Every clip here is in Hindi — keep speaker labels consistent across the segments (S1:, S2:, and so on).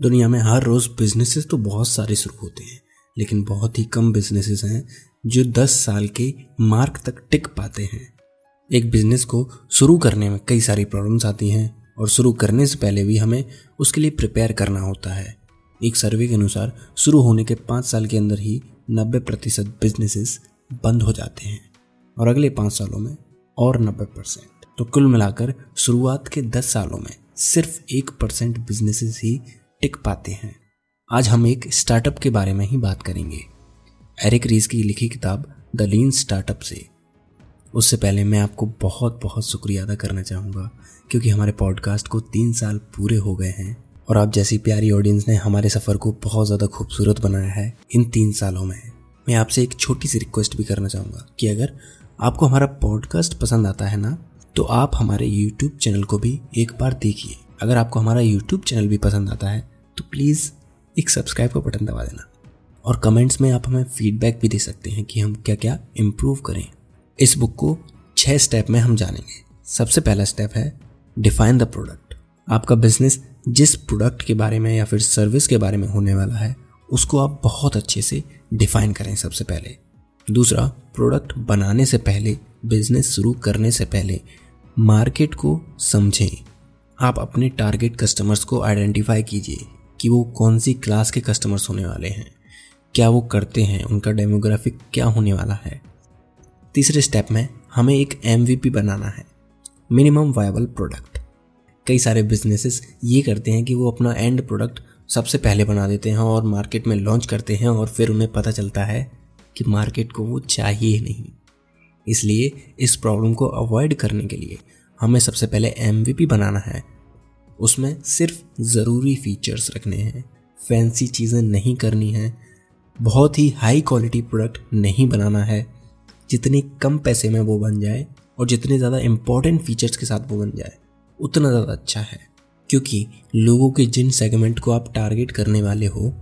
S1: दुनिया में हर रोज बिजनेसेस तो बहुत सारे शुरू होते हैं, लेकिन बहुत ही कम बिजनेसेस हैं जो 10 साल के मार्क तक टिक पाते हैं। एक बिज़नेस को शुरू करने में कई सारी प्रॉब्लम्स आती हैं और शुरू करने से पहले भी हमें उसके लिए प्रिपेयर करना होता है। एक सर्वे के अनुसार, शुरू होने के पाँच साल के अंदर ही नब्बे प्रतिशत बिजनेसेस बंद हो जाते हैं और अगले पाँच सालों में और नब्बे परसेंट। तो कुल मिलाकर शुरुआत के दस सालों में सिर्फ़ एक परसेंट बिजनेसेस ही टिक पाते हैं। आज हम एक स्टार्टअप के बारे में ही बात करेंगे। एरिक रीज की लिखी किताब द लीन स्टार्टअप से। उससे पहले मैं आपको बहुत बहुत शुक्रिया अदा करना चाहूँगा, क्योंकि हमारे पॉडकास्ट को तीन साल पूरे हो गए हैं, और आप जैसी प्यारी ऑडियंस ने हमारे सफ़र को बहुत ज़्यादा खूबसूरत बनाया है, इन तीन सालों में। मैं आपसे एक छोटी सी रिक्वेस्ट भी करना चाहूँगा कि अगर आपको हमारा पॉडकास्ट पसंद आता है ना तो आप हमारे यूट्यूब चैनल को भी एक बार देखिए। अगर आपको हमारा यूट्यूब चैनल भी पसंद आता है तो प्लीज़ एक सब्सक्राइब का बटन दबा देना। और कमेंट्स में आप हमें फीडबैक भी दे सकते हैं कि हम क्या क्या इम्प्रूव करें। इस बुक को छः स्टेप में हम जानेंगे। सबसे पहला स्टेप है डिफाइन द प्रोडक्ट आपका बिज़नेस जिस प्रोडक्ट के बारे में या फिर सर्विस के बारे में होने वाला है, उसको आप बहुत अच्छे से डिफाइन करें सबसे पहले। दूसरा प्रोडक्ट बनाने से पहले बिज़नेस शुरू करने से पहले मार्केट को समझें। आप अपने टारगेट कस्टमर्स को आइडेंटिफाई कीजिए। कि वो कौन सी क्लास के कस्टमर्स होने वाले हैं, क्या वो करते हैं, उनका डेमोग्राफिक क्या होने वाला है। तीसरे स्टेप में हमें एक एमवीपी बनाना है मिनिमम वायबल प्रोडक्ट कई सारे बिजनेसेस ये करते हैं कि वो अपना एंड प्रोडक्ट सबसे पहले बना देते हैं और मार्केट में लॉन्च करते हैं और फिर उन्हें पता चलता है कि मार्केट को वो चाहिए नहीं। इसलिए इस प्रॉब्लम को अवॉइड करने के लिए हमें सबसे पहले एमवीपी बनाना है उसमें सिर्फ़ ज़रूरी फीचर्स रखने हैं। फैंसी चीज़ें नहीं करनी है। बहुत ही हाई क्वालिटी प्रोडक्ट नहीं बनाना है। जितने कम पैसे में वो बन जाए और जितने ज़्यादा इम्पोर्टेंट फीचर्स के साथ वो बन जाए, उतना ज़्यादा अच्छा है। क्योंकि लोगों के जिन सेगमेंट को आप टारगेट करने वाले हो,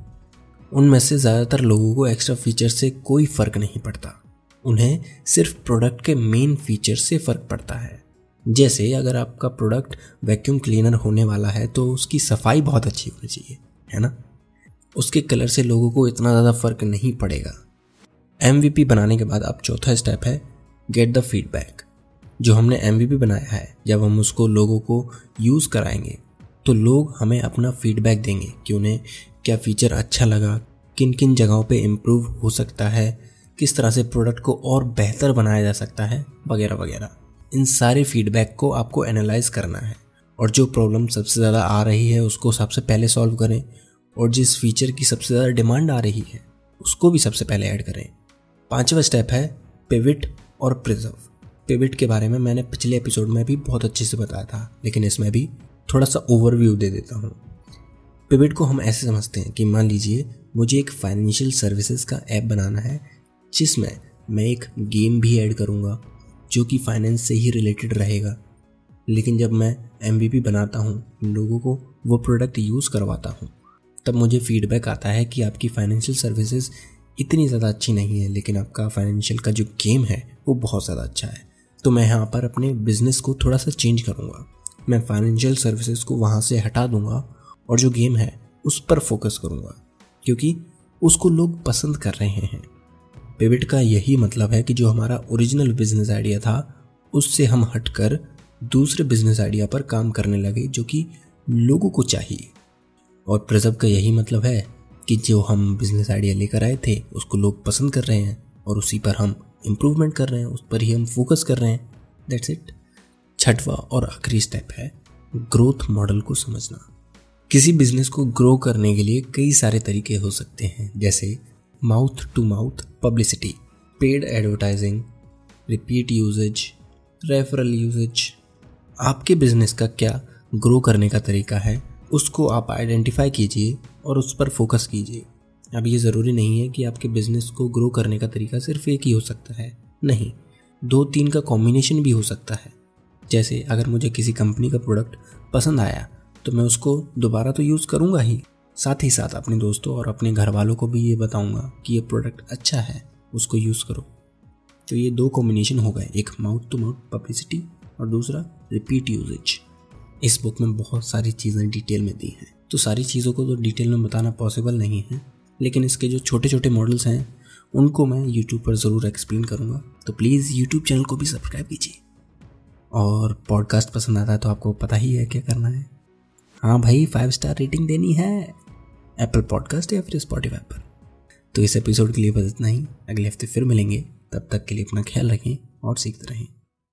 S1: उनमें से ज़्यादातर लोगों को एक्स्ट्रा फीचर से कोई फ़र्क नहीं पड़ता। उन्हें सिर्फ़ प्रोडक्ट के मेन फीचर से फ़र्क पड़ता है। जैसे अगर आपका प्रोडक्ट वैक्यूम क्लीनर होने वाला है तो उसकी सफ़ाई बहुत अच्छी होनी चाहिए, है ना? उसके कलर से लोगों को इतना ज़्यादा फ़र्क नहीं पड़ेगा। एमवीपी बनाने के बाद अब चौथा स्टेप है गेट द फीडबैक जो हमने एमवीपी बनाया है, जब हम उसको लोगों को यूज़ कराएँगे तो लोग हमें अपना फीडबैक देंगे कि उन्हें क्या फ़ीचर अच्छा लगा किन किन जगहों पे इम्प्रूव हो सकता है, किस तरह से प्रोडक्ट को और बेहतर बनाया जा सकता है, वगैरह वगैरह। इन सारे फीडबैक को आपको एनालाइज करना है। और जो प्रॉब्लम सबसे ज़्यादा आ रही है, उसको सबसे पहले सॉल्व करें। और जिस फीचर की सबसे ज़्यादा डिमांड आ रही है, उसको भी सबसे पहले ऐड करें। पांचवा स्टेप है पिविट और प्रिजर्व पिविट के बारे में मैंने पिछले एपिसोड में भी बहुत अच्छे से बताया था, लेकिन इसमें भी थोड़ा सा ओवरव्यू दे देता हूँ। पिविट को हम ऐसे समझते हैं कि मान लीजिए, मुझे एक फाइनेंशियल सर्विसेज़ का ऐप बनाना है, जिसमें मैं एक गेम भी ऐड करूँगा। जो कि फाइनेंस से ही रिलेटेड रहेगा। लेकिन जब मैं एम बनाता हूँ, लोगों को वो प्रोडक्ट यूज़ करवाता हूँ, तब मुझे फीडबैक आता है कि आपकी फाइनेंशियल सर्विसेज़ इतनी ज़्यादा अच्छी नहीं है, लेकिन आपका फाइनेंशियल का जो गेम है, वो बहुत ज़्यादा अच्छा है। तो मैं यहाँ पर अपने बिज़नेस को थोड़ा सा चेंज करूँगा। मैं फाइनेंशियल सर्विसेज़ को वहाँ से हटा दूँगा और जो गेम है, उस पर फोकस करूँगा, क्योंकि उसको लोग पसंद कर रहे हैं। पिविट का यही मतलब है कि जो हमारा ओरिजिनल बिज़नेस आइडिया था, उससे हम हटकर दूसरे बिज़नेस आइडिया पर काम करने लगे जो कि लोगों को चाहिए। और प्रजब का यही मतलब है कि जो हम बिज़नेस आइडिया लेकर आए थे, उसको लोग पसंद कर रहे हैं और उसी पर हम इम्प्रूवमेंट कर रहे हैं, उस पर ही हम फोकस कर रहे हैं। दैट्स इट छठवा और आखिरी स्टेप है ग्रोथ मॉडल को समझना। किसी बिज़नेस को ग्रो करने के लिए कई सारे तरीके हो सकते हैं, जैसे mouth to mouth publicity paid advertising repeat usage referral usage आपके बिज़नेस का क्या ग्रो करने का तरीका है, उसको आप आइडेंटिफाई कीजिए और उस पर फोकस कीजिए। अब ये ज़रूरी नहीं है कि आपके बिज़नेस को ग्रो करने का तरीका सिर्फ़ एक ही हो सकता है, नहीं दो तीन का कॉम्बिनेशन भी हो सकता है। जैसे अगर मुझे किसी कंपनी का प्रोडक्ट पसंद आया तो मैं उसको दोबारा तो यूज़ करूँगा ही। साथ ही साथ अपने दोस्तों और अपने घर वालों को भी ये बताऊँगा कि ये प्रोडक्ट अच्छा है, उसको यूज़ करो। तो ये दो कॉम्बिनेशन हो गए, एक माउथ टू माउथ पब्लिसिटी और दूसरा रिपीट यूजेज इस बुक में बहुत सारी चीज़ें डिटेल में दी हैं। तो सारी चीज़ों को तो डिटेल में बताना पॉसिबल नहीं है, लेकिन इसके जो छोटे छोटे मॉडल्स हैं, उनको मैं यूट्यूब पर ज़रूर एक्सप्लेन करूँगा। तो प्लीज़ यूट्यूब चैनल को भी सब्सक्राइब कीजिए। और पॉडकास्ट पसंद आता है तो आपको पता ही है क्या करना है। हाँ भाई फाइव स्टार रेटिंग देनी है। एप्पल पॉडकास्ट या फिर स्पॉटीफाई पर। तो इस एपिसोड के लिए बस इतना ही। अगले हफ़्ते फिर मिलेंगे। तब तक के लिए अपना ख्याल रखें और सीखते रहें।